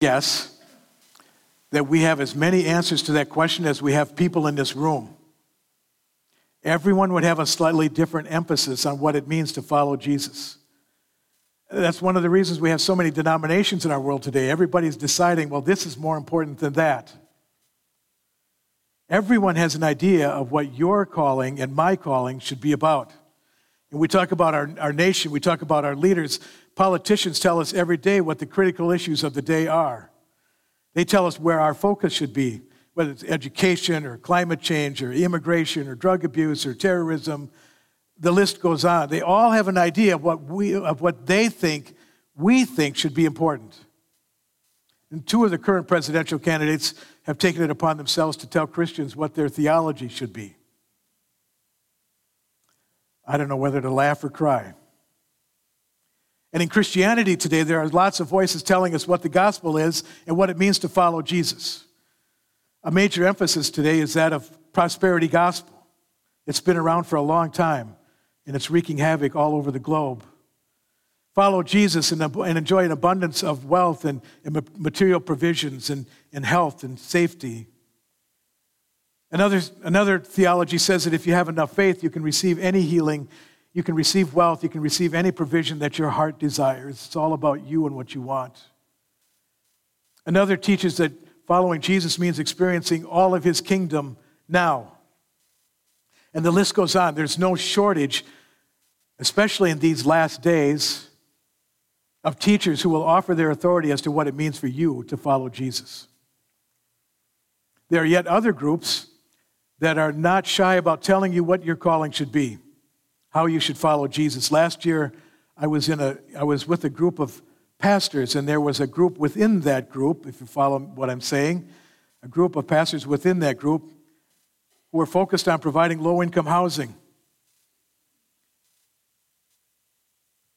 guess that we have as many answers to that question as we have people in this room. Everyone would have a slightly different emphasis on what it means to follow Jesus. That's one of the reasons we have so many denominations in our world today. Everybody's deciding, well, this is more important than that. Everyone has an idea of what your calling and my calling should be about. And we talk about our, our nation, we talk about our leaders. Politicians tell us every day what the critical issues of the day are. They tell us where our focus should be, whether it's education or climate change or immigration or drug abuse or terrorism. The list goes on. They all have an idea of what, we, of what they think we think should be important. And two of the current presidential candidates have taken it upon themselves to tell Christians what their theology should be. I don't know whether to laugh or cry. And in Christianity today, there are lots of voices telling us what the gospel is and what it means to follow Jesus. A major emphasis today is that of prosperity gospel. It's been around for a long time, and it's wreaking havoc all over the globe. Follow Jesus and, enjoy an abundance of wealth and, and material provisions and, and health and safety. Another, another theology says that if you have enough faith, you can receive any healing you can receive wealth, you can receive any provision that your heart desires. It's all about you and what you want. Another teaches that following Jesus means experiencing all of his kingdom now. And the list goes on. There's no shortage, especially in these last days, of teachers who will offer their authority as to what it means for you to follow Jesus. There are yet other groups that are not shy about telling you what your calling should be how you should follow Jesus. Last year, I was, in a, I was with a group of pastors, and there was a group within that group, if you follow what I'm saying, a group of pastors within that group who were focused on providing low income housing.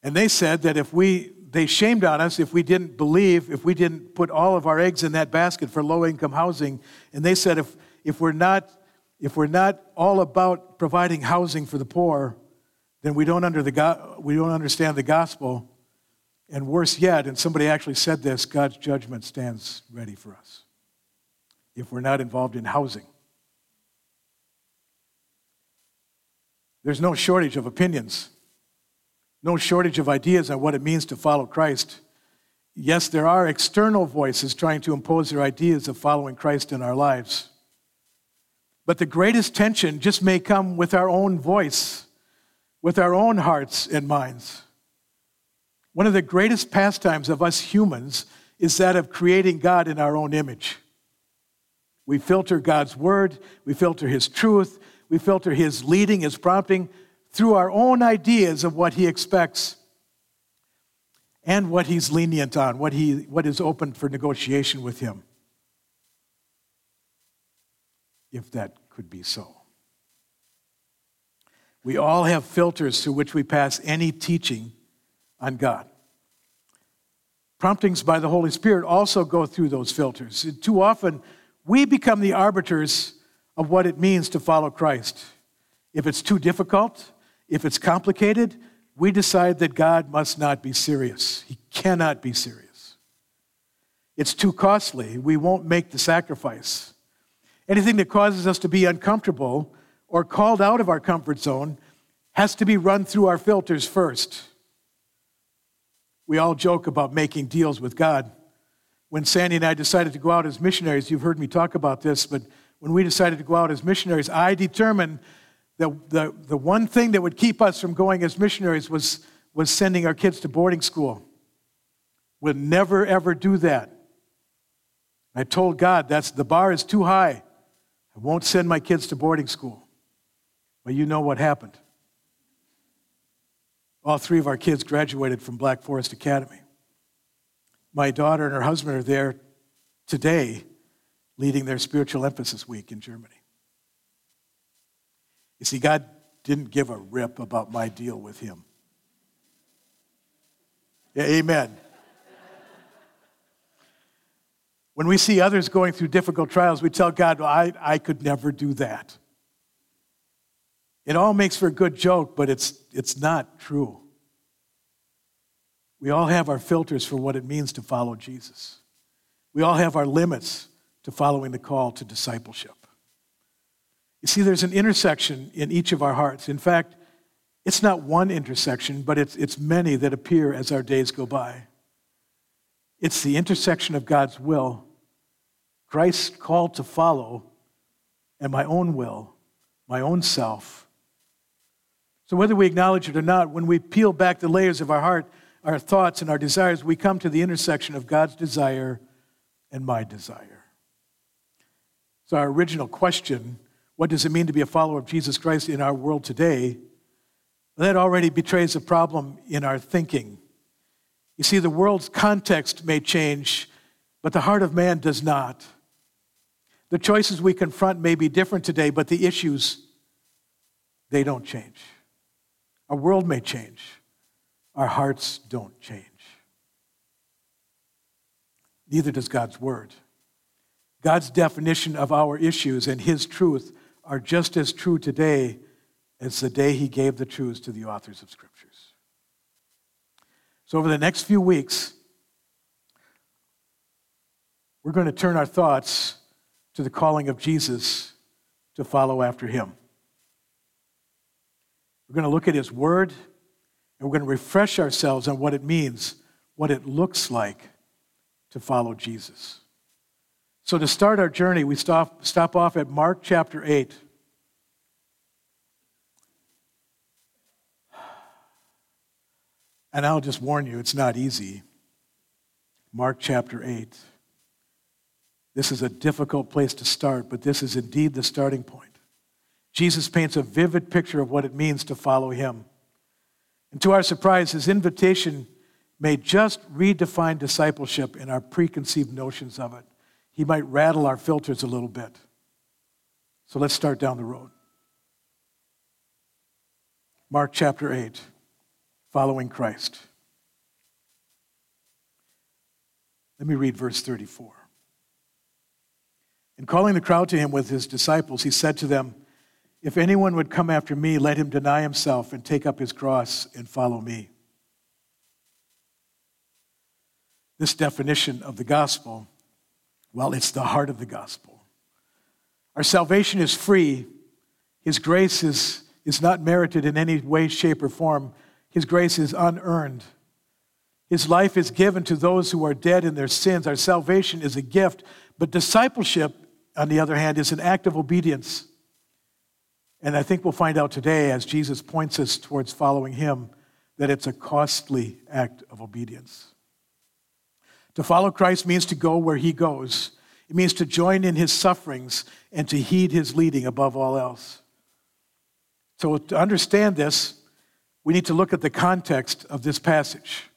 And they said that if we, they shamed on us if we didn't believe, if we didn't put all of our eggs in that basket for low income housing. And they said if, if, we're not, if we're not all about providing housing for the poor, then we don't, under the we don't understand the gospel. And worse yet, and somebody actually said this God's judgment stands ready for us if we're not involved in housing. There's no shortage of opinions, no shortage of ideas on what it means to follow Christ. Yes, there are external voices trying to impose their ideas of following Christ in our lives. But the greatest tension just may come with our own voice with our own hearts and minds. One of the greatest pastimes of us humans is that of creating God in our own image. We filter God's word, we filter His truth, we filter His leading, His prompting through our own ideas of what He expects and what He's lenient on, what, he, what is open for negotiation with Him. If that could be so. We all have filters through which we pass any teaching on God. Promptings by the Holy Spirit also go through those filters. Too often, we become the arbiters of what it means to follow Christ. If it's too difficult, if it's complicated, we decide that God must not be serious. He cannot be serious. It's too costly. We won't make the sacrifice. Anything that causes us to be uncomfortable or called out of our comfort zone has to be run through our filters first. We all joke about making deals with God. When Sandy and I decided to go out as missionaries, you've heard me talk about this, but when we decided to go out as missionaries, I determined that the, the one thing that would keep us from going as missionaries was, was sending our kids to boarding school. We'll never, ever do that. I told God, that's, the bar is too high. I won't send my kids to boarding school. Well, you know what happened. All three of our kids graduated from Black Forest Academy. My daughter and her husband are there today leading their spiritual emphasis week in Germany. You see, God didn't give a rip about my deal with him. Yeah, amen. When we see others going through difficult trials, we tell God, well, I, I could never do that. It all makes for a good joke, but it's, it's not true. We all have our filters for what it means to follow Jesus. We all have our limits to following the call to discipleship. You see, there's an intersection in each of our hearts. In fact, it's not one intersection, but it's, it's many that appear as our days go by. It's the intersection of God's will, Christ's call to follow, and my own will, my own self. So, whether we acknowledge it or not, when we peel back the layers of our heart, our thoughts, and our desires, we come to the intersection of God's desire and my desire. So, our original question what does it mean to be a follower of Jesus Christ in our world today? That already betrays a problem in our thinking. You see, the world's context may change, but the heart of man does not. The choices we confront may be different today, but the issues, they don't change. Our world may change, our hearts don't change. Neither does God's word. God's definition of our issues and his truth are just as true today as the day he gave the truths to the authors of scriptures. So, over the next few weeks, we're going to turn our thoughts to the calling of Jesus to follow after him. We're going to look at his word and we're going to refresh ourselves on what it means, what it looks like to follow Jesus. So, to start our journey, we stop, stop off at Mark chapter 8. And I'll just warn you, it's not easy. Mark chapter 8. This is a difficult place to start, but this is indeed the starting point. Jesus paints a vivid picture of what it means to follow him. And to our surprise, his invitation may just redefine discipleship in our preconceived notions of it. He might rattle our filters a little bit. So let's start down the road. Mark chapter 8 following Christ. Let me read verse 34. And calling the crowd to him with his disciples, he said to them, If anyone would come after me, let him deny himself and take up his cross and follow me. This definition of the gospel, well, it's the heart of the gospel. Our salvation is free. His grace is, is not merited in any way, shape, or form. His grace is unearned. His life is given to those who are dead in their sins. Our salvation is a gift. But discipleship, on the other hand, is an act of obedience. And I think we'll find out today, as Jesus points us towards following him, that it's a costly act of obedience. To follow Christ means to go where he goes, it means to join in his sufferings and to heed his leading above all else. So, to understand this, we need to look at the context of this passage.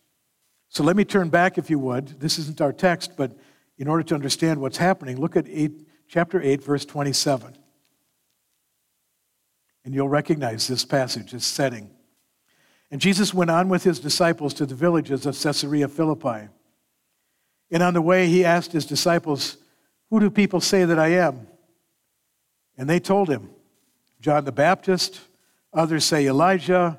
So let me turn back, if you would. This isn't our text, but in order to understand what's happening, look at eight, chapter 8, verse 27. And you'll recognize this passage, this setting. And Jesus went on with his disciples to the villages of Caesarea Philippi. And on the way, he asked his disciples, Who do people say that I am? And they told him, John the Baptist, others say Elijah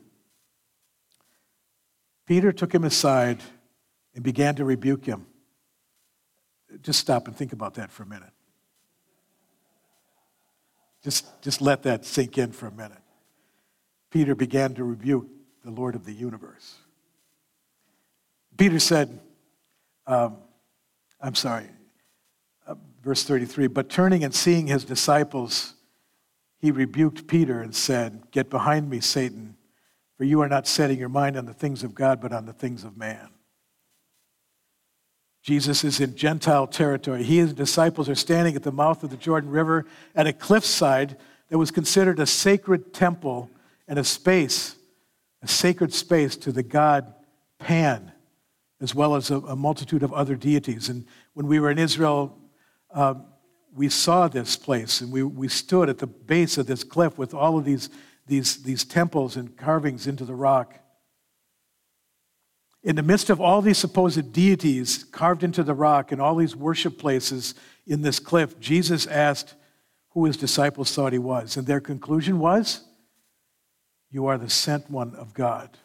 Peter took him aside and began to rebuke him. Just stop and think about that for a minute. Just, just let that sink in for a minute. Peter began to rebuke the Lord of the universe. Peter said, um, I'm sorry, uh, verse 33, but turning and seeing his disciples, he rebuked Peter and said, Get behind me, Satan for you are not setting your mind on the things of God, but on the things of man. Jesus is in Gentile territory. He and his disciples are standing at the mouth of the Jordan River at a cliffside that was considered a sacred temple and a space, a sacred space to the god Pan, as well as a, a multitude of other deities. And when we were in Israel, uh, we saw this place and we, we stood at the base of this cliff with all of these, these, these temples and carvings into the rock. In the midst of all these supposed deities carved into the rock and all these worship places in this cliff, Jesus asked who his disciples thought he was. And their conclusion was, You are the sent one of God.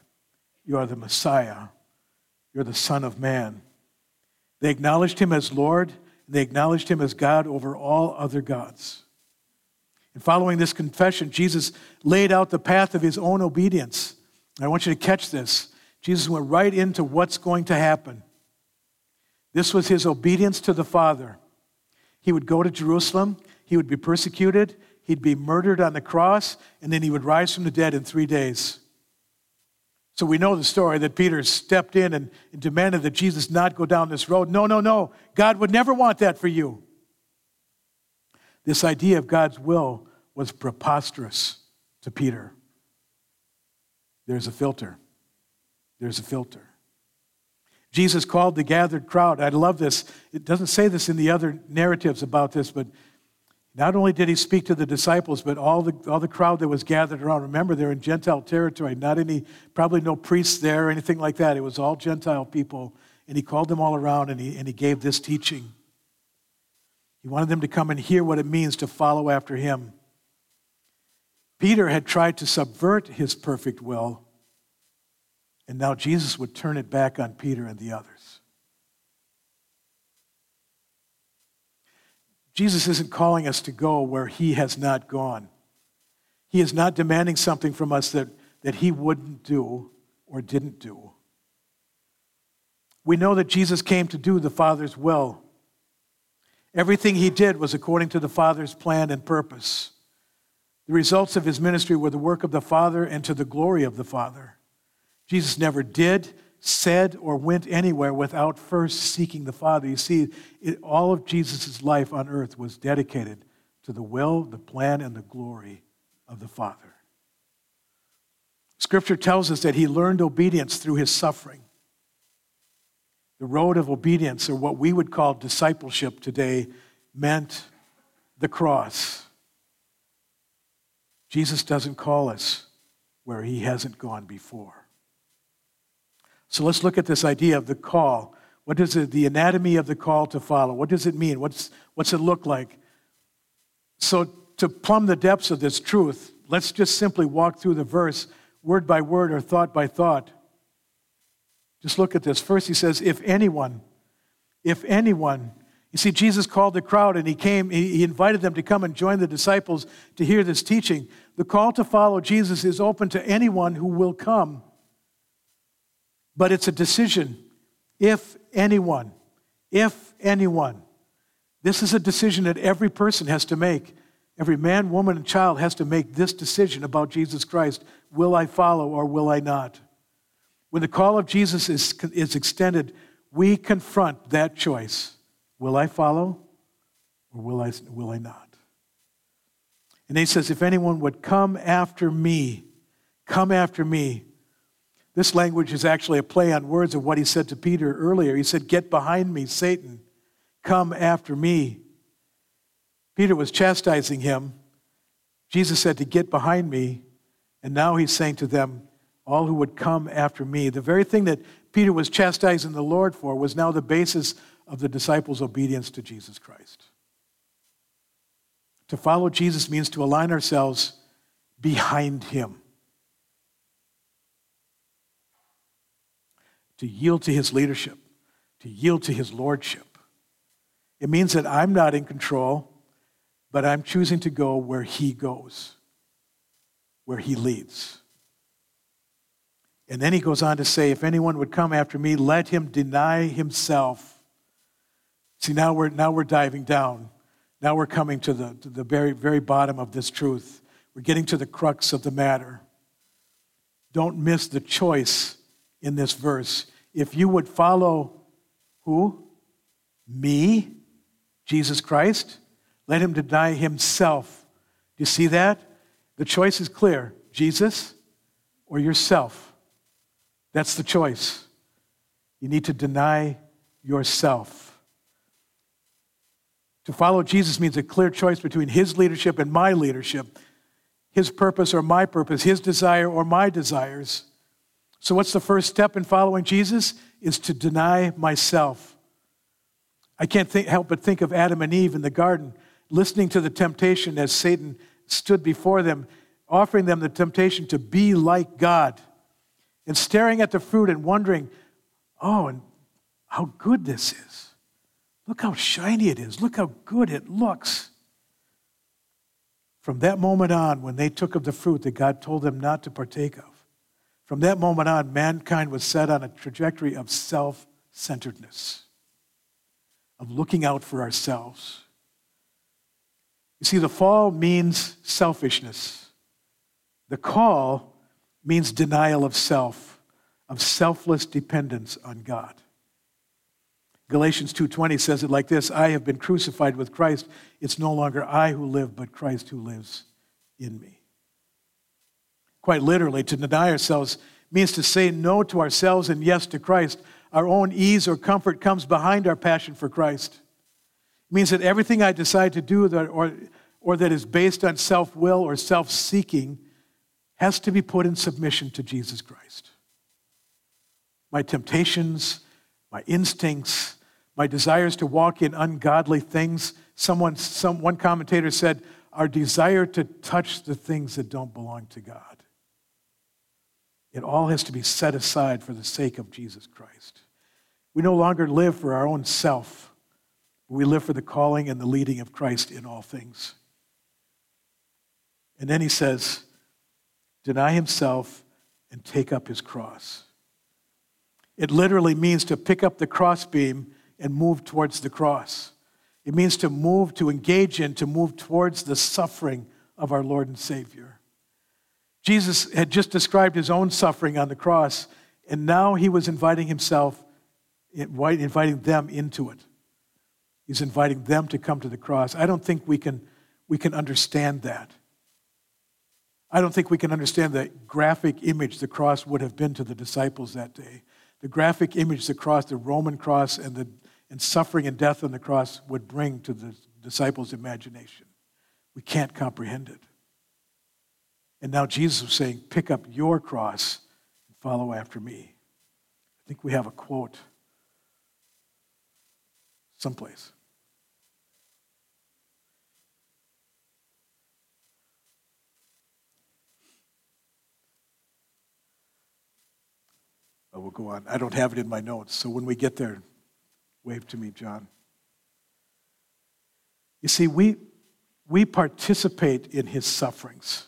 You are the Messiah. You're the Son of Man. They acknowledged him as Lord, and they acknowledged him as God over all other gods. And following this confession, Jesus laid out the path of his own obedience. I want you to catch this. Jesus went right into what's going to happen. This was his obedience to the Father. He would go to Jerusalem, he would be persecuted, he'd be murdered on the cross, and then he would rise from the dead in three days. So we know the story that Peter stepped in and, and, demanded that Jesus not go down this road. No, no, no. God would never want that for you. This idea of God's will was preposterous to Peter. There's a filter. There's a filter. Jesus called the gathered crowd. I love this. It doesn't say this in the other narratives about this, but not only did he speak to the disciples, but all the, all the crowd that was gathered around. Remember, they're in Gentile territory, not any, probably no priests there or anything like that. It was all Gentile people. And he called them all around and he, and he gave this teaching. He wanted them to come and hear what it means to follow after him. Peter had tried to subvert his perfect will, and now Jesus would turn it back on Peter and the others. Jesus isn't calling us to go where he has not gone. He is not demanding something from us that, that he wouldn't do or didn't do. We know that Jesus came to do the Father's will. Everything he did was according to the Father's plan and purpose. The results of his ministry were the work of the Father and to the glory of the Father. Jesus never did, said or went anywhere without first seeking the Father. You see, it, all of Jesus' life on earth was dedicated to the will, the plan, and the glory of the Father. Scripture tells us that he learned obedience through his suffering. The road of obedience, or what we would call discipleship today, meant the cross. Jesus doesn't call us where he hasn't gone before. So let's look at this idea of the call. What is it, the anatomy of the call to follow? What does it mean? What's, what's it look like? So, to plumb the depths of this truth, let's just simply walk through the verse word by word or thought by thought. Just look at this. First, he says, If anyone, if anyone, you see, Jesus called the crowd and he came, he invited them to come and join the disciples to hear this teaching. The call to follow Jesus is open to anyone who will come but it's a decision. If anyone, if anyone, this is a decision that every person has to make. Every man, woman, and child has to make this decision about Jesus Christ. Will I follow or will I not? When the call of Jesus is, is extended, we confront that choice. Will I follow or will I, will I not? And he says, If anyone would come after me, come after me, this language is actually a play on words of what he said to Peter earlier. He said, Get behind me, Satan. Come after me. Peter was chastising him. Jesus said to get behind me. And now he's saying to them, All who would come after me. The very thing that Peter was chastising the Lord for was now the basis of the disciples' obedience to Jesus Christ. To follow Jesus means to align ourselves behind him. to yield to his leadership, to yield to his lordship. It means that I'm not in control, but I'm choosing to go where he goes, where he leads. And then he goes on to say, If anyone would come after me, let him deny himself. See, now we're, now we're diving down. Now we're coming to the, to the very, very bottom of this truth. We're getting to the crux of the matter. Don't miss the choice in this verse. If you would follow who? Me, Jesus Christ, let him deny himself. Do you see that? The choice is clear Jesus or yourself. That's the choice. You need to deny yourself. To follow Jesus means a clear choice between his leadership and my leadership, his purpose or my purpose, his desire or my desires. So, what's the first step in following Jesus? Is to deny myself. I can't think, help but think of Adam and Eve in the garden, listening to the temptation as Satan stood before them, offering them the temptation to be like God, and staring at the fruit and wondering, oh, and how good this is. Look how shiny it is. Look how good it looks. From that moment on, when they took of the fruit that God told them not to partake of, from that moment on, mankind was set on a trajectory of self centeredness, of looking out for ourselves. You see, the fall means selfishness, the call means denial of self, of selfless dependence on God. Galatians 2:20 says it like this, I have been crucified with Christ. It's no longer I who live, but Christ who lives in me. Quite literally, to deny ourselves means to say no to ourselves and yes to Christ. Our own ease or comfort comes behind our passion for Christ. It means that everything I decide to do that, or, or that is based on self will or self seeking has to be put in submission to Jesus Christ. My temptations, my instincts, my desires to walk in ungodly things. Someone, some, one commentator said, our desire to touch the things that don't belong to God. It all has to be set aside for the sake of Jesus Christ. We no longer live for our own self, we live for the calling and the leading of Christ in all things. And then he says, deny himself and take up his cross. It literally means to pick up the crossbeam and move towards the cross. It means to move, to engage in, to move towards the suffering of our Lord and Savior. Jesus had just described his own suffering on the cross, and now he was inviting himself, inviting them into it. He's inviting them to come to the cross. I don't think we can, we can understand that. I don't think we can understand the graphic image the cross would have been to the disciples that day the graphic image the cross, the Roman cross, and the and suffering and death on the cross would bring to the disciples' imagination. We can't comprehend it. And now Jesus was saying, Pick up your cross and follow after me. I think we have a quote someplace. I will go on. I don't have it in my notes, so when we get there, wave to me, John. You see, we, we participate in his sufferings.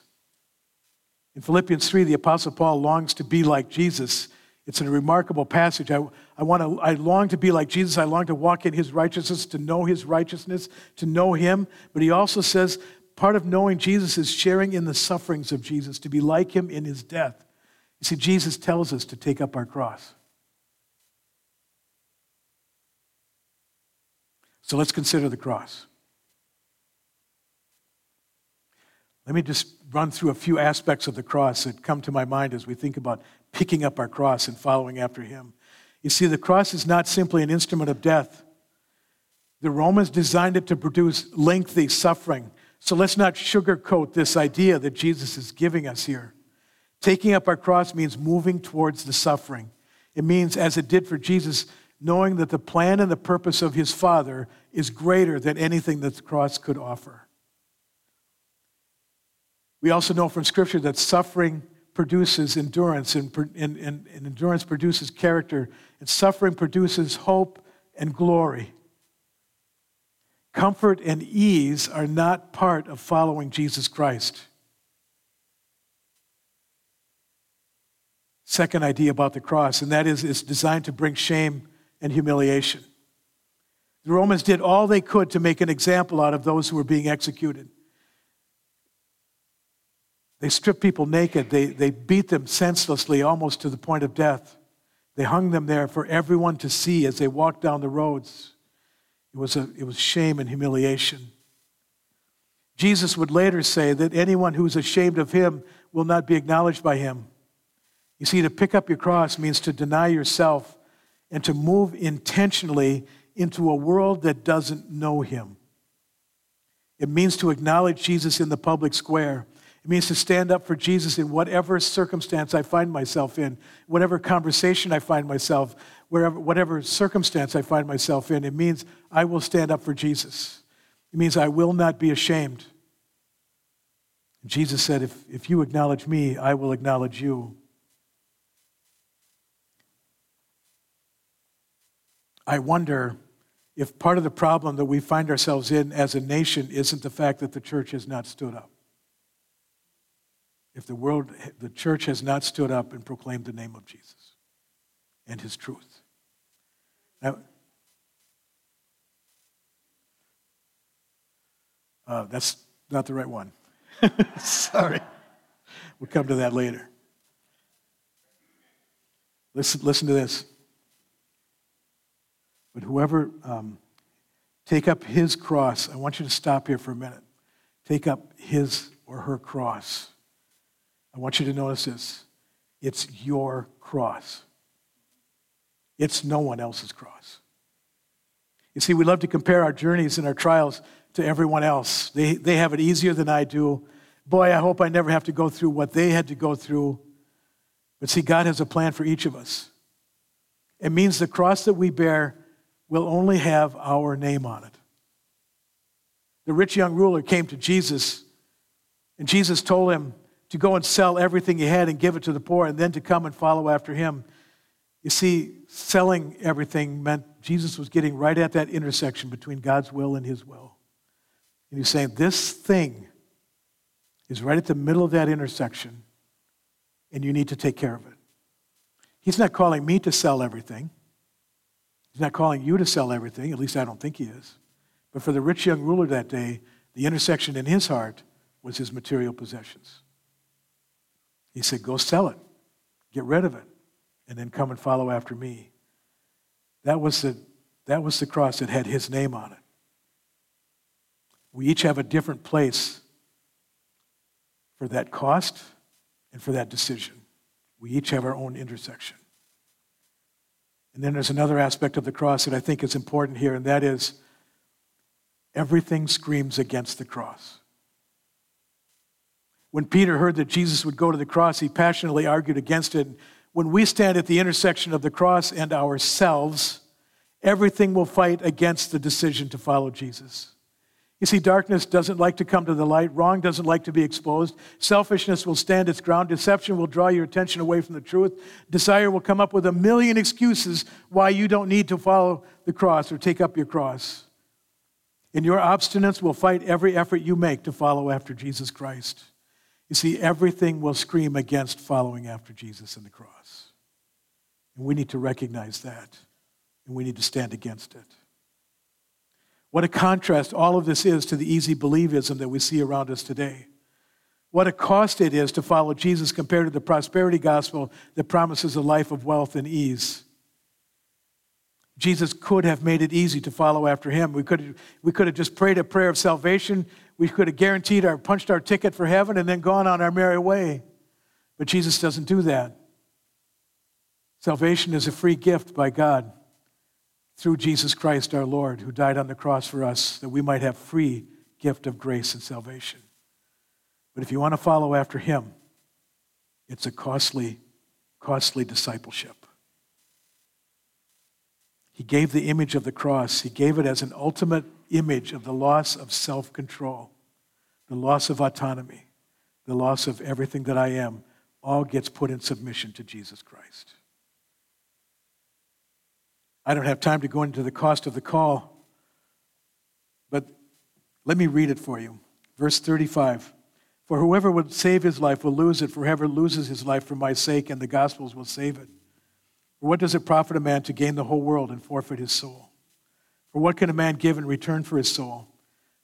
In Philippians 3, the Apostle Paul longs to be like Jesus. It's a remarkable passage. I, I, want to, I long to be like Jesus. I long to walk in his righteousness, to know his righteousness, to know him. But he also says part of knowing Jesus is sharing in the sufferings of Jesus, to be like him in his death. You see, Jesus tells us to take up our cross. So let's consider the cross. Let me just run through a few aspects of the cross that come to my mind as we think about picking up our cross and following after Him. You see, the cross is not simply an instrument of death. The Romans designed it to produce lengthy suffering. So let's not sugarcoat this idea that Jesus is giving us here. Taking up our cross means moving towards the suffering. It means, as it did for Jesus, knowing that the plan and the purpose of his Father is greater than anything that the cross could offer. We also know from Scripture that suffering produces endurance, and, and, and, and endurance produces character, and suffering produces hope and glory. Comfort and ease are not part of following Jesus Christ. Second idea about the cross, and that is it's designed to bring shame and humiliation. The Romans did all they could to make an example out of those who were being executed. They stripped people naked, they, they beat them senselessly, almost to the point of death. They hung them there for everyone to see as they walked down the roads. It was, a, it was shame and humiliation. Jesus would later say that anyone who's ashamed of him will not be acknowledged by him. You see, to pick up your cross means to deny yourself and to move intentionally into a world that doesn't know Him. It means to acknowledge Jesus in the public square. It means to stand up for Jesus in whatever circumstance I find myself in, whatever conversation I find myself, wherever, whatever circumstance I find myself in. It means I will stand up for Jesus. It means I will not be ashamed. Jesus said, if, if you acknowledge me, I will acknowledge you. I wonder if part of the problem that we find ourselves in as a nation isn't the fact that the church has not stood up. If the world, the church has not stood up and proclaimed the name of Jesus and his truth. Now, uh, that's not the right one. Sorry. We'll come to that later. Listen, listen to this. But whoever um, take up his cross, I want you to stop here for a minute. Take up his or her cross. I want you to notice this. It's your cross. It's no one else's cross. You see, we love to compare our journeys and our trials to everyone else. They, they have it easier than I do. Boy, I hope I never have to go through what they had to go through. But see, God has a plan for each of us. It means the cross that we bear will only have our name on it. The rich young ruler came to Jesus, and Jesus told him to go and sell everything he had and give it to the poor, and then to come and follow after him. You see, selling everything meant Jesus was getting right at that intersection between God's will and his will. And he's saying, This thing is right at the middle of that intersection, and you need to take care of it. He's not calling me to sell everything. He's not calling you to sell everything, at least I don't think he is. But for the rich young ruler that day, the intersection in his heart was his material possessions. He said, Go sell it, get rid of it, and then come and follow after me. That was the, that was the cross that had his name on it. We each have a different place for that cost and for that decision. We each have our own intersection. And then there's another aspect of the cross that I think is important here, and that is everything screams against the cross. When Peter heard that Jesus would go to the cross, he passionately argued against it. When we stand at the intersection of the cross and ourselves, everything will fight against the decision to follow Jesus. You see, darkness doesn't like to come to the light. Wrong doesn't like to be exposed. Selfishness will stand its ground. Deception will draw your attention away from the truth. Desire will come up with a million excuses why you don't need to follow the cross or take up your cross. And your obstinance will fight every effort you make to follow after Jesus Christ. You see, everything will scream against following after Jesus and the cross. And we need to recognize that, and we need to stand against it. What a contrast all of this is to the easy believism that we see around us today. What a cost it is to follow Jesus compared to the prosperity gospel that promises a life of wealth and ease. Jesus could have made it easy to follow after him. We could, we could have just prayed a prayer of salvation. We could have guaranteed our, punched our ticket for heaven and then gone on our merry way. But Jesus doesn't do that. Salvation is a free gift by God through Jesus Christ our Lord, who died on the cross for us, that we might have free gift of grace and salvation. But if you want to follow after him, it's a costly, costly discipleship. He gave the image of the cross, he gave it as an ultimate image of the loss of self control, the loss of autonomy, the loss of everything that I am, all gets put in submission to Jesus Christ. I don't have time to go into the cost of the call, but let me read it for you. Verse 35 For whoever would save his life will lose it, for whoever loses his life for my sake and the gospel's will save it. For what does it profit a man to gain the whole world and forfeit his soul? For what can a man give in return for his soul?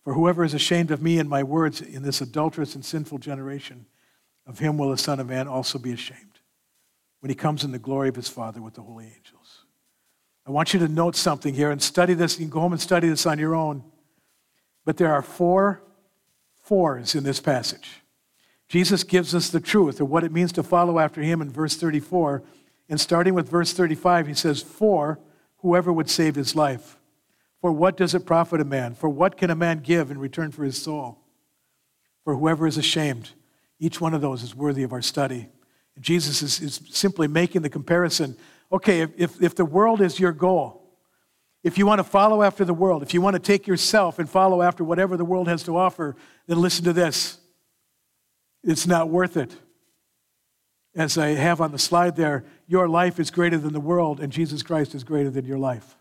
For whoever is ashamed of me and my words in this adulterous and sinful generation, of him will the Son of Man also be ashamed when he comes in the glory of his Father with the holy angels. I want you to note something here and study this. You can go home and study this on your own. But there are four fours in this passage. Jesus gives us the truth of what it means to follow after him in verse 34. And starting with verse 35, he says, For whoever would save his life. For what does it profit a man? For what can a man give in return for his soul? For whoever is ashamed, each one of those is worthy of our study. Jesus is, is simply making the comparison okay, if, if, if the world is your goal, if you want to follow after the world, if you want to take yourself and follow after whatever the world has to offer, then listen to this. It's not worth it. As I have on the slide there, your life is greater than the world, and Jesus Christ is greater than your life.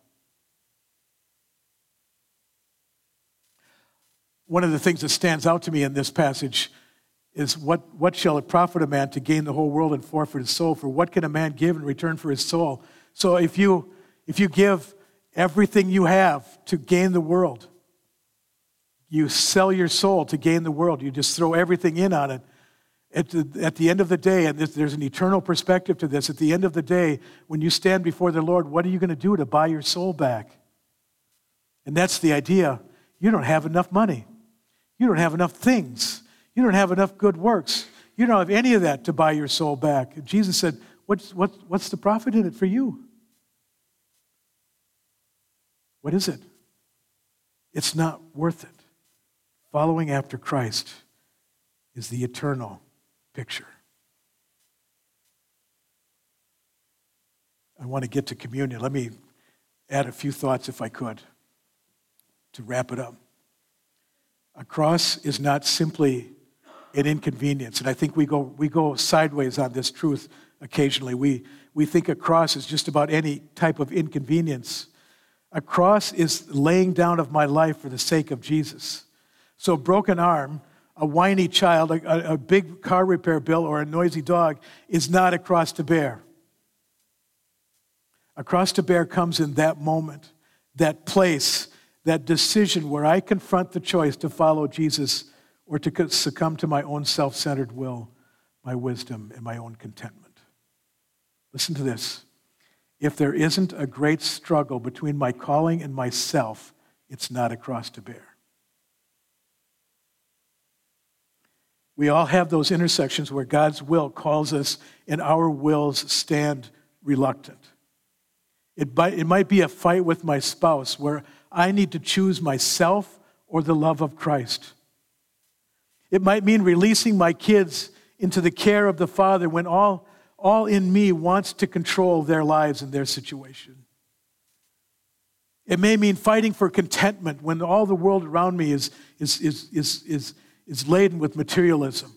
One of the things that stands out to me in this passage is what, what shall it profit a man to gain the whole world and forfeit his soul? For what can a man give in return for his soul? So if you, if you give everything you have to gain the world, you sell your soul to gain the world, you just throw everything in on it. At the, at the end of the day, and there's an eternal perspective to this, at the end of the day, when you stand before the Lord, what are you going to do to buy your soul back? And that's the idea. You don't have enough money. You don't have enough things. You don't have enough good works. You don't have any of that to buy your soul back. And Jesus said, what's, what, what's the profit in it for you? What is it? It's not worth it. Following after Christ is the eternal picture. I want to get to communion. Let me add a few thoughts, if I could, to wrap it up. A cross is not simply an inconvenience. And I think we go, we go sideways on this truth occasionally. We, we think a cross is just about any type of inconvenience. A cross is laying down of my life for the sake of Jesus. So, a broken arm, a whiny child, a, a big car repair bill, or a noisy dog is not a cross to bear. A cross to bear comes in that moment, that place, that decision where I confront the choice to follow Jesus or to succumb to my own self centered will, my wisdom, and my own contentment. Listen to this. If there isn't a great struggle between my calling and myself, it's not a cross to bear. We all have those intersections where God's will calls us and our wills stand reluctant. It it might be a fight with my spouse where I need to choose myself or the love of Christ. It might mean releasing my kids into the care of the Father when all, all in me wants to control their lives and their situation. It may mean fighting for contentment when all the world around me is, is, is, is, is, is laden with materialism.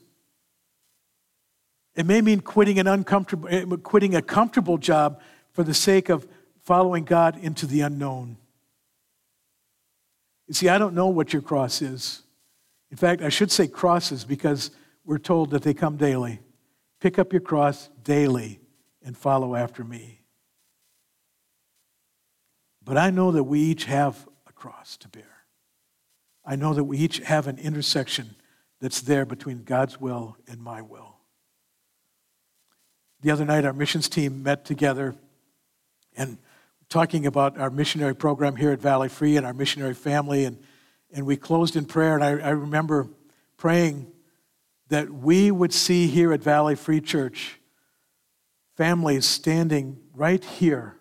It may mean quitting, an uncomfortable, eh, quitting a comfortable job for the sake of following God into the unknown. You see, I don't know what your cross is. In fact, I should say crosses because we're told that they come daily. Pick up your cross daily and follow after me. But I know that we each have a cross to bear. I know that we each have an intersection that's there between God's will and my will. The other night, our missions team met together and talking about our missionary program here at Valley Free and our missionary family and and we closed in prayer. And I, I remember praying that we would see here at Valley Free Church families standing right here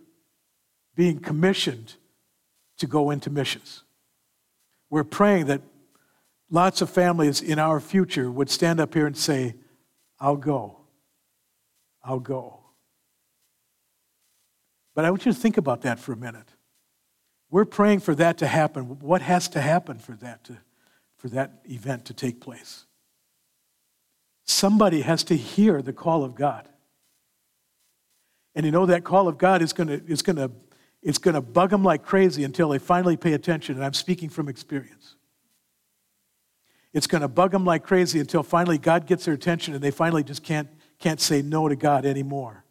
being commissioned to go into missions. We're praying that lots of families in our future would stand up here and say, I'll go. I'll go. But I want you to think about that for a minute. We're praying for that to happen. What has to happen for that, to, for that event to take place? Somebody has to hear the call of God. And you know that call of God is going to, is going to, it's going to bug them like crazy until they finally pay attention. And I'm speaking from experience. It's going to bug them like crazy until finally God gets their attention and they finally just can't, can't say no to God anymore.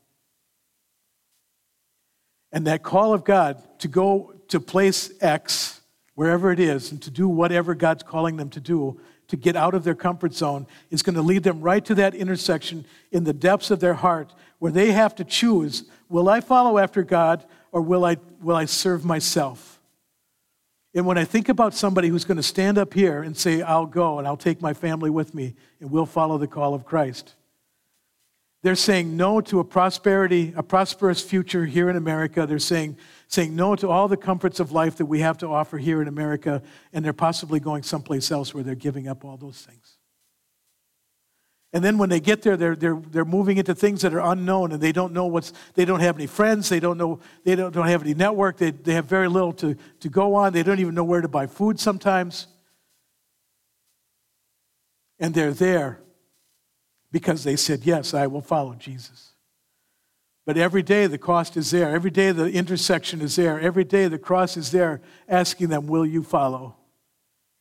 And that call of God to go to place X, wherever it is, and to do whatever God's calling them to do, to get out of their comfort zone, is going to lead them right to that intersection in the depths of their heart where they have to choose will I follow after God or will I, will I serve myself? And when I think about somebody who's going to stand up here and say, I'll go and I'll take my family with me and we'll follow the call of Christ, They're saying no to a prosperity, a prosperous future here in America. They're saying, saying no to all the comforts of life that we have to offer here in America, and they're possibly going someplace else where they're giving up all those things. And then when they get there, they're, they're, they're moving into things that are unknown and they don't know what's, they don't have any friends, they don't know, they don't, don't have any network, they, they have very little to, to go on, they don't even know where to buy food sometimes. And they're there because they said, Yes, I will follow Jesus. But every day the cost is there. Every day the intersection is there. Every day the cross is there asking them, Will you follow?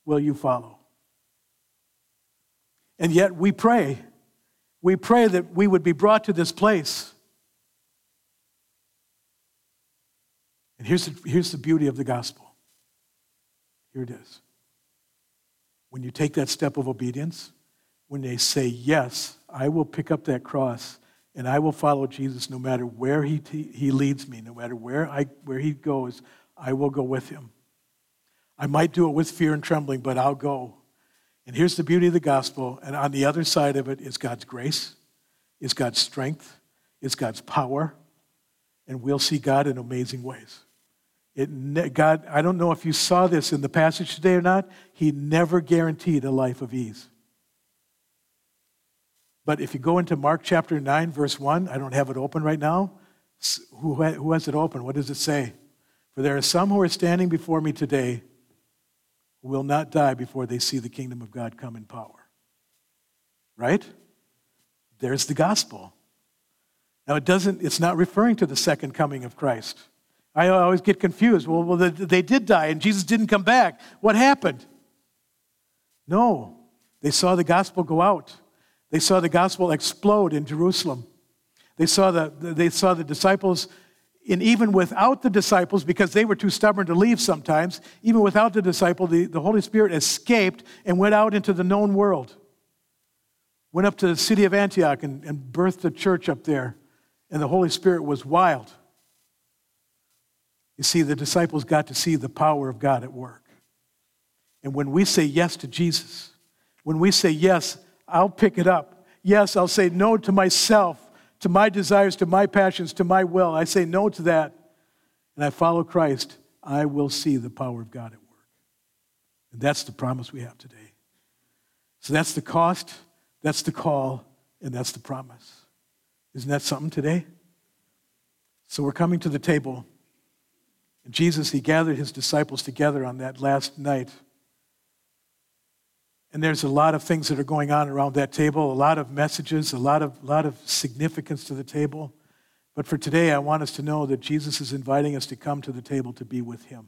Will you follow? And yet we pray. We pray that we would be brought to this place. And here's the, here's the beauty of the gospel. Here it is. When you take that step of obedience, when they say, Yes, I will pick up that cross and I will follow Jesus no matter where he, he leads me, no matter where, I, where he goes, I will go with him. I might do it with fear and trembling, but I'll go. And here's the beauty of the gospel. And on the other side of it is God's grace, is God's strength, is God's power. And we'll see God in amazing ways. It, God, I don't know if you saw this in the passage today or not. He never guaranteed a life of ease. But if you go into Mark chapter 9, verse 1, I don't have it open right now. Who, who has it open? What does it say? For there are some who are standing before me today who will not die before they see the kingdom of God come in power. Right? There's the gospel. Now, it doesn't, it's not referring to the second coming of Christ. I always get confused. Well, well, they did die and Jesus didn't come back. What happened? No, they saw the gospel go out. They saw the gospel explode in Jerusalem. They saw the, they saw the disciples, and even without the disciples, because they were too stubborn to leave sometimes, even without the disciple, the, the Holy Spirit escaped and went out into the known world. Went up to the city of Antioch and, and birthed a church up there, and the Holy Spirit was wild. You see, the disciples got to see the power of God at work. And when we say yes to Jesus, when we say yes, I'll pick it up. Yes, I'll say no to myself, to my desires, to my passions, to my will. I say no to that, and I follow Christ. I will see the power of God at work. And that's the promise we have today. So that's the cost, that's the call, and that's the promise. Isn't that something today? So we're coming to the table. And Jesus, he gathered his disciples together on that last night and there's a lot of things that are going on around that table, a lot of messages, a lot of, lot of significance to the table. But for today, I want us to know that Jesus is inviting us to come to the table to be with him.